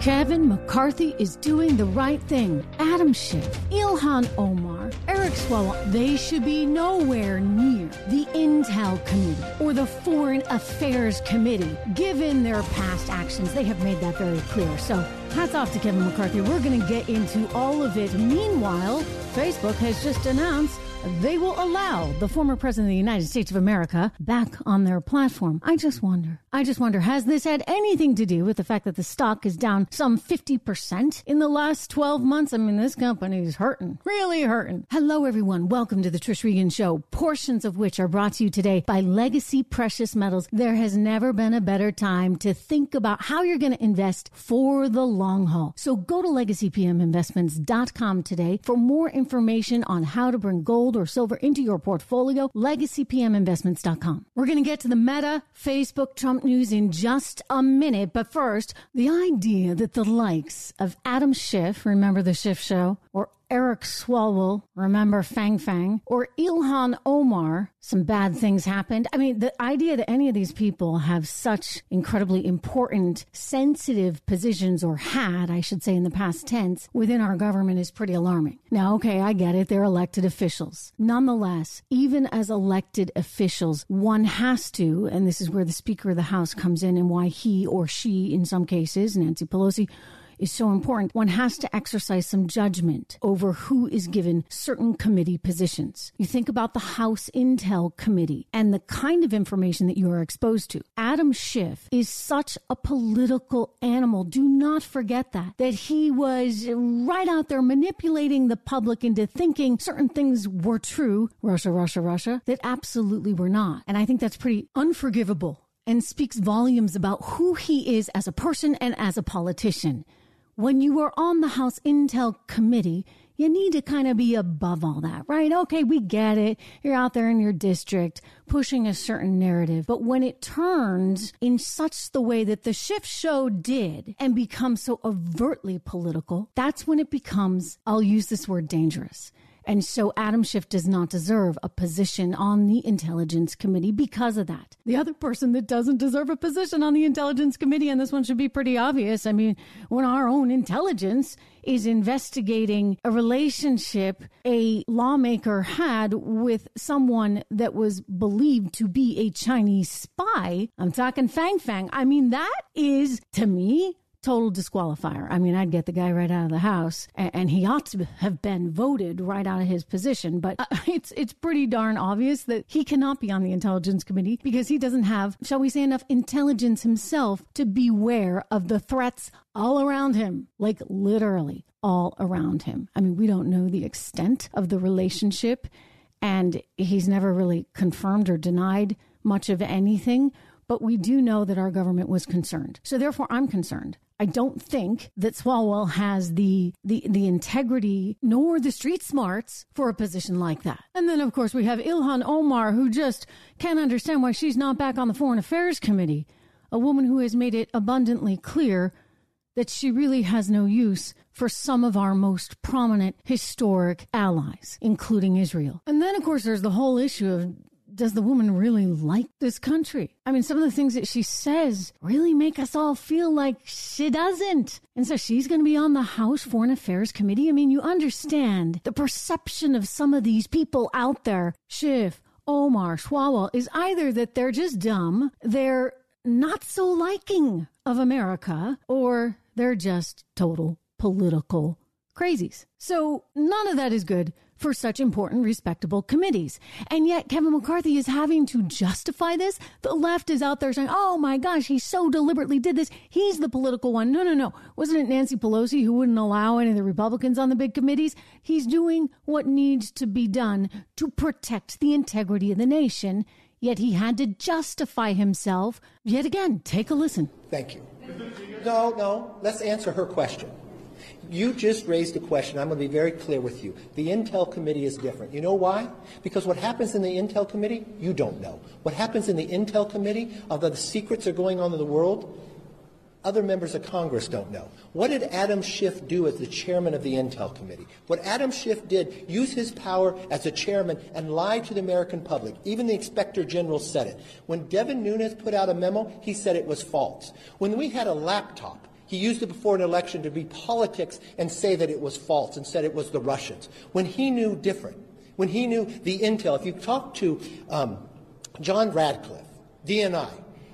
Kevin McCarthy is doing the right thing. Adam Schiff, Ilhan Omar, Eric Swalwell, they should be nowhere near the Intel Committee or the Foreign Affairs Committee. Given their past actions, they have made that very clear. So, hats off to Kevin McCarthy. We're going to get into all of it. Meanwhile, Facebook has just announced they will allow the former president of the United States of America back on their platform. I just wonder. I just wonder, has this had anything to do with the fact that the stock is down some 50% in the last 12 months? I mean, this company is hurting, really hurting. Hello, everyone. Welcome to the Trish Regan Show, portions of which are brought to you today by Legacy Precious Metals. There has never been a better time to think about how you're going to invest for the long haul. So go to legacypminvestments.com today for more information on how to bring gold gold or silver into your portfolio, legacypminvestments.com. We're going to get to the Meta, Facebook, Trump news in just a minute. But first, the idea that the likes of Adam Schiff, remember the Schiff show, or Eric Swalwell, remember Fang Fang, or Ilhan Omar, some bad things happened. I mean, the idea that any of these people have such incredibly important, sensitive positions, or had, I should say, in the past tense, within our government is pretty alarming. Now, okay, I get it. They're elected officials. Nonetheless, even as elected officials, one has to, and this is where the Speaker of the House comes in and why he or she, in some cases, Nancy Pelosi, is so important. One has to exercise some judgment over who is given certain committee positions. You think about the House Intel Committee and the kind of information that you are exposed to. Adam Schiff is such a political animal. Do not forget that, that he was right out there manipulating the public into thinking certain things were true, Russia, Russia, Russia, that absolutely were not. And I think that's pretty unforgivable and speaks volumes about who he is as a person and as a politician when you are on the House Intel Committee, you need to kind of be above all that, right? Okay, we get it. You're out there in your district pushing a certain narrative. But when it turns in such the way that the Schiff show did and becomes so overtly political, that's when it becomes, I'll use this word dangerous. And so Adam Schiff does not deserve a position on the Intelligence Committee because of that. The other person that doesn't deserve a position on the Intelligence Committee, and this one should be pretty obvious. I mean, when our own intelligence is investigating a relationship a lawmaker had with someone that was believed to be a Chinese spy, I'm talking Fang Fang. I mean, that is, to me, total disqualifier. I mean, I'd get the guy right out of the house, and, and he ought to have been voted right out of his position. But uh, it's it's pretty darn obvious that he cannot be on the intelligence committee because he doesn't have, shall we say, enough intelligence himself to beware of the threats all around him, like literally all around him. I mean, we don't know the extent of the relationship, and he's never really confirmed or denied much of anything but we do know that our government was concerned. So therefore, I'm concerned. I don't think that Swalwell has the, the, the integrity nor the street smarts for a position like that. And then, of course, we have Ilhan Omar, who just can't understand why she's not back on the Foreign Affairs Committee. A woman who has made it abundantly clear that she really has no use for some of our most prominent historic allies, including Israel. And then, of course, there's the whole issue of does the woman really like this country? I mean, some of the things that she says really make us all feel like she doesn't. And so she's going to be on the House Foreign Affairs Committee. I mean, you understand the perception of some of these people out there, Schiff, Omar, Swalwell, is either that they're just dumb, they're not so liking of America, or they're just total political crazies. So none of that is good for such important, respectable committees. And yet Kevin McCarthy is having to justify this. The left is out there saying, oh my gosh, he so deliberately did this. He's the political one. No, no, no. Wasn't it Nancy Pelosi who wouldn't allow any of the Republicans on the big committees? He's doing what needs to be done to protect the integrity of the nation. Yet he had to justify himself. Yet again, take a listen. Thank you. No, no. Let's answer her question. You just raised a question. I'm going to be very clear with you. The Intel Committee is different. You know why? Because what happens in the Intel Committee, you don't know. What happens in the Intel Committee, although the secrets are going on in the world, other members of Congress don't know. What did Adam Schiff do as the chairman of the Intel Committee? What Adam Schiff did, use his power as a chairman and lie to the American public. Even the Inspector General said it. When Devin Nunes put out a memo, he said it was false. When we had a laptop He used it before an election to be politics and say that it was false and said it was the Russians. When he knew different, when he knew the intel, if you talk to um, John Ratcliffe, DNI,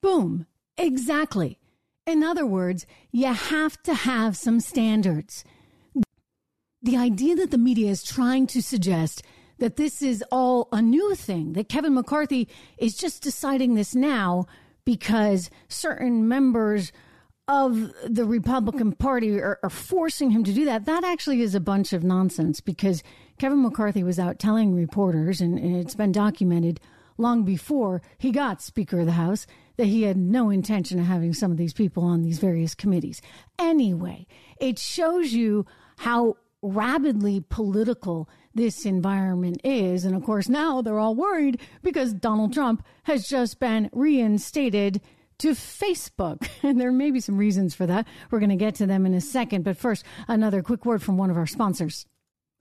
Boom. Exactly. In other words, you have to have some standards. The idea that the media is trying to suggest that this is all a new thing, that Kevin McCarthy is just deciding this now because certain members of the Republican Party are, are, forcing him to do that, that actually is a bunch of nonsense because Kevin McCarthy was out telling reporters, and, and it's been documented long before he got Speaker of the House, that he had no intention of having some of these people on these various committees. Anyway, it shows you how rabidly political this environment is. And of course, now they're all worried because Donald Trump has just been reinstated to Facebook. And there may be some reasons for that. We're going to get to them in a second. But first, another quick word from one of our sponsors.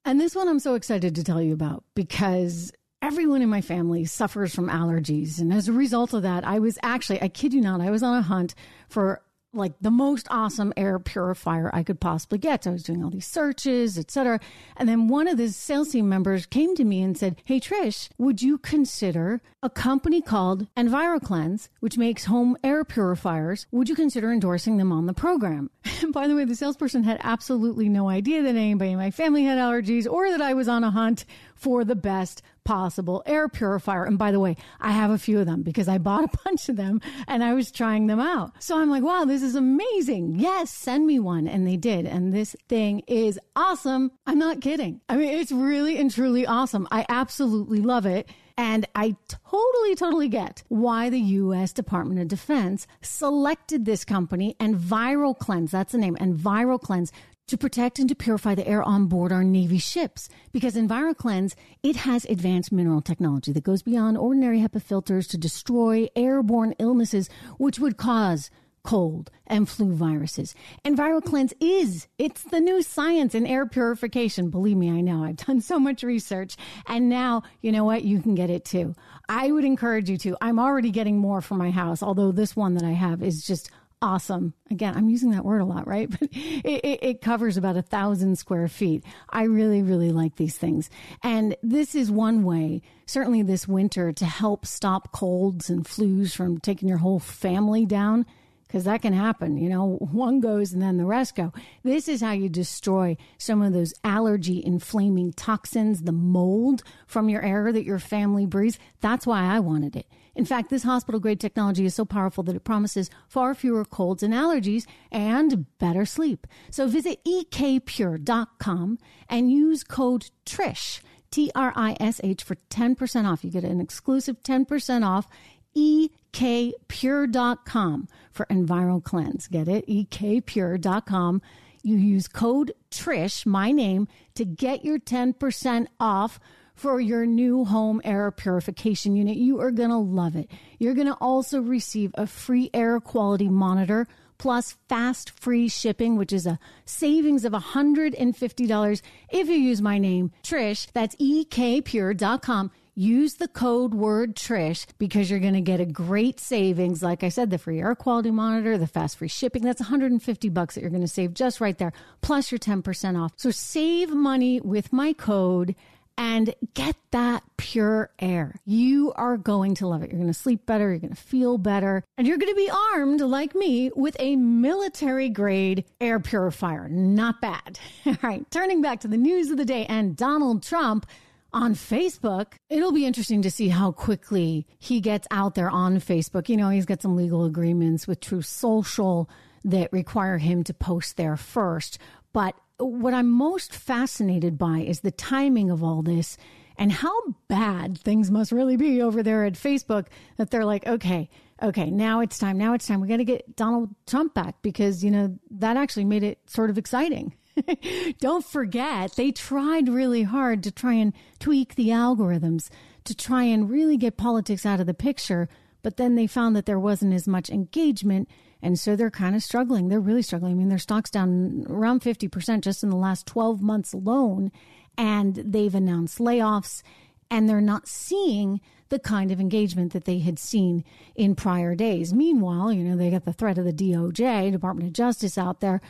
And this one I'm so excited to tell you about because everyone in my family suffers from allergies. And as a result of that, I was actually, I kid you not, I was on a hunt for like the most awesome air purifier I could possibly get. So I was doing all these searches, etc. And then one of the sales team members came to me and said, Hey Trish, would you consider a company called EnviroKlenz, which makes home air purifiers? Would you consider endorsing them on the program? And by the way, the salesperson had absolutely no idea that anybody in my family had allergies or that I was on a hunt for the best possible air purifier. And by the way, I have a few of them because I bought a bunch of them and I was trying them out. So I'm like, wow, this is amazing. Yes, send me one. And they did. And this thing is awesome. I'm not kidding. I mean, it's really and truly awesome. I absolutely love it. And I totally, totally get why the U.S. Department of Defense selected this company EnviroKlenz, that's the name, EnviroKlenz, to protect and to purify the air on board our Navy ships. Because EnviroKlenz, it has advanced mineral technology that goes beyond ordinary HEPA filters to destroy airborne illnesses, which would cause cold and flu viruses. EnviroKlenz is, it's the new science in air purification. Believe me, I know. I've done so much research and now, you know what? You can get it too. I would encourage you to. I'm already getting more for my house, although this one that I have is just awesome. Again, I'm using that word a lot, right? But it, it, it, covers about a thousand square feet. I really, really like these things. And this is one way, certainly this winter, to help stop colds and flus from taking your whole family down. Because that can happen, you know, one goes and then the rest go. This is how you destroy some of those allergy inflaming toxins, the mold from your air that your family breathes. That's why I wanted it. In fact, this hospital grade technology is so powerful that it promises far fewer colds and allergies and better sleep. So visit ekpure.com and use code TRISH, T R I S H, for 10% off. You get an exclusive 10% off ekpure.com for EnviroKlenz. Get it? ekpure.com. You use code TRISH, my name, to get your 10% off for your new home air purification unit. You are going to love it. You're going to also receive a free air quality monitor plus fast free shipping, which is a savings of $150 if you use my name, Trish. That's ekpure.com. Use the code word Trish because you're going to get a great savings. Like I said, the free air quality monitor, the fast free shipping, that's 150 bucks that you're going to save just right there, plus your 10% off. So save money with my code and get that pure air. You are going to love it. You're going to sleep better. You're going to feel better. And you're going to be armed, like me, with a military grade air purifier. Not bad. All right. Turning back to the news of the day and Donald Trump on Facebook. It'll be interesting to see how quickly he gets out there on Facebook. You know, he's got some legal agreements with Truth Social that require him to post there first. But what I'm most fascinated by is the timing of all this and how bad things must really be over there at Facebook that they're like, okay, okay, now it's time. Now it's time. We got to get Donald Trump back because, you know, that actually made it sort of exciting. Don't forget, they tried really hard to try and tweak the algorithms to try and really get politics out of the picture. But then they found that there wasn't as much engagement. And so they're kind of struggling. They're really struggling. I mean, their stock's down around 50% just in the last 12 months alone. And they've announced layoffs and they're not seeing the kind of engagement that they had seen in prior days. Meanwhile, you know, they got the threat of the DOJ, Department of Justice out there,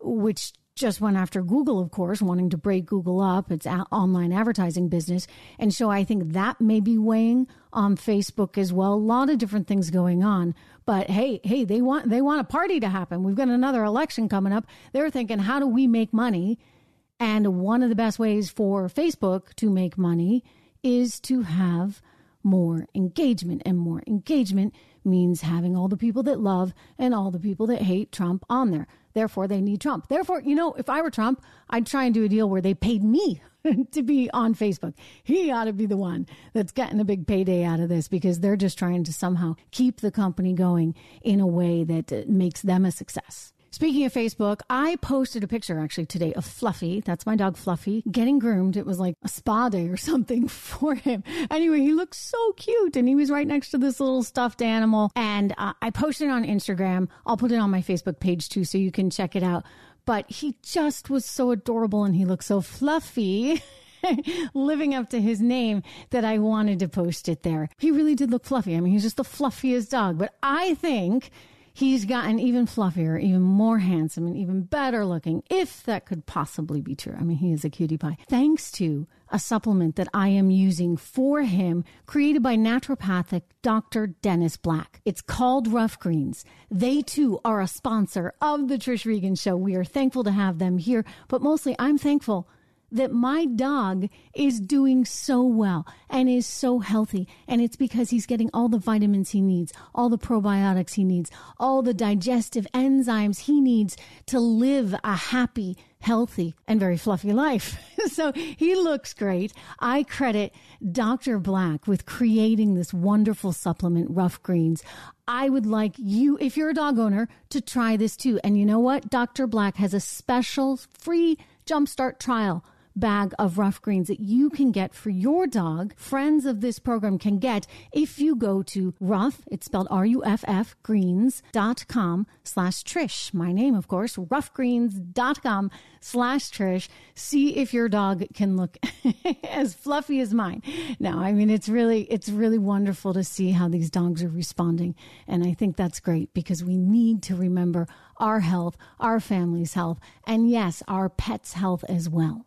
which just went after Google, of course, wanting to break Google up, its online advertising business. And so I think that may be weighing on Facebook as well. A lot of different things going on. But hey, hey, they want they want a party to happen. We've got another election coming up. They're thinking, how do we make money? And one of the best ways for Facebook to make money is to have more engagement. And more engagement means having all the people that love and all the people that hate Trump on there. Therefore, they need Trump. Therefore, you know, if I were Trump, I'd try and do a deal where they paid me to be on Facebook. He ought to be the one that's getting a big payday out of this because they're just trying to somehow keep the company going in a way that uh, makes them a success. Speaking of Facebook, I posted a picture actually today of Fluffy. That's my dog Fluffy getting groomed. It was like a spa day or something for him. Anyway, he looks so cute and he was right next to this little stuffed animal. And uh, I posted it on Instagram. I'll put it on my Facebook page too so you can check it out. But he just was so adorable and he looked so fluffy. living up to his name that I wanted to post it there. He really did look fluffy. I mean, he's just the fluffiest dog. But I think he's gotten even fluffier, even more handsome, and even better looking, if that could possibly be true. I mean, he is a cutie pie. Thanks to a supplement that I am using for him, created by naturopathic Dr. Dennis Black. It's called Ruff Greens. They too are a sponsor of the Trish Regan Show. We are thankful to have them here, but mostly I'm thankful that my dog is doing so well and is so healthy. And it's because he's getting all the vitamins he needs, all the probiotics he needs, all the digestive enzymes he needs to live a happy, healthy, and very fluffy life. so he looks great. I credit Dr. Black with creating this wonderful supplement, Ruff Greens. I would like you, if you're a dog owner, to try this too. And you know what? Dr. Black has a special free jumpstart trial bag of Ruff Greens that you can get for your dog. Friends of this program can get if you go to ruff, it's spelled R-U-F-F, greens.com slash Trish. My name, of course, ruffgreens.com slash Trish. See if your dog can look as fluffy as mine. Now, I mean, it's really, it's really wonderful to see how these dogs are responding. And I think that's great because we need to remember our health, our family's health, and yes, our pets' health as well.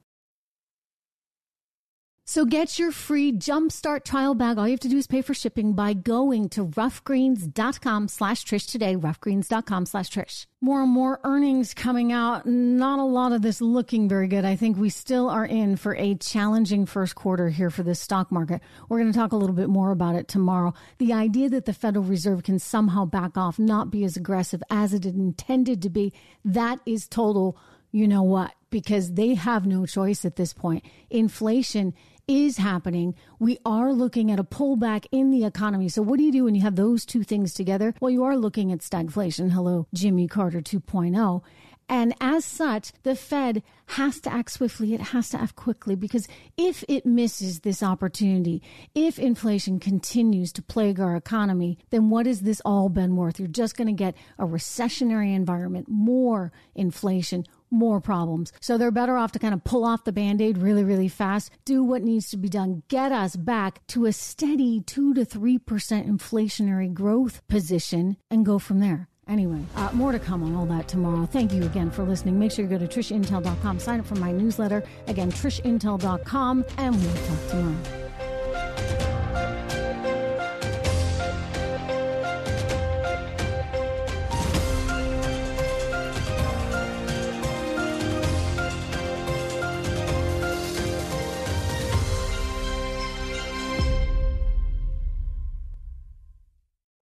So get your free jumpstart trial bag. All you have to do is pay for shipping by going to ruffgreens.com slash Trish today, ruffgreens.com slash Trish. More and more earnings coming out. Not a lot of this looking very good. I think we still are in for a challenging first quarter here for the stock market. We're going to talk a little bit more about it tomorrow. The idea that the Federal Reserve can somehow back off, not be as aggressive as it intended to be, that is total, you know what, because they have no choice at this point. Inflation is happening. We are looking at a pullback in the economy. So what do you do when you have those two things together? Well, you are looking at stagflation. Hello, Jimmy Carter 2.0. And as such, the Fed has to act swiftly. It has to act quickly because if it misses this opportunity, if inflation continues to plague our economy, then what has this all been worth? You're just going to get a recessionary environment, more inflation, more problems. So they're better off to kind of pull off the band aid really, really fast, do what needs to be done, get us back to a steady 2 to 3% inflationary growth position, and go from there. Anyway, uh, more to come on all that tomorrow. Thank you again for listening. Make sure you go to trishintel.com, sign up for my newsletter. Again, trishintel.com, and we'll talk tomorrow.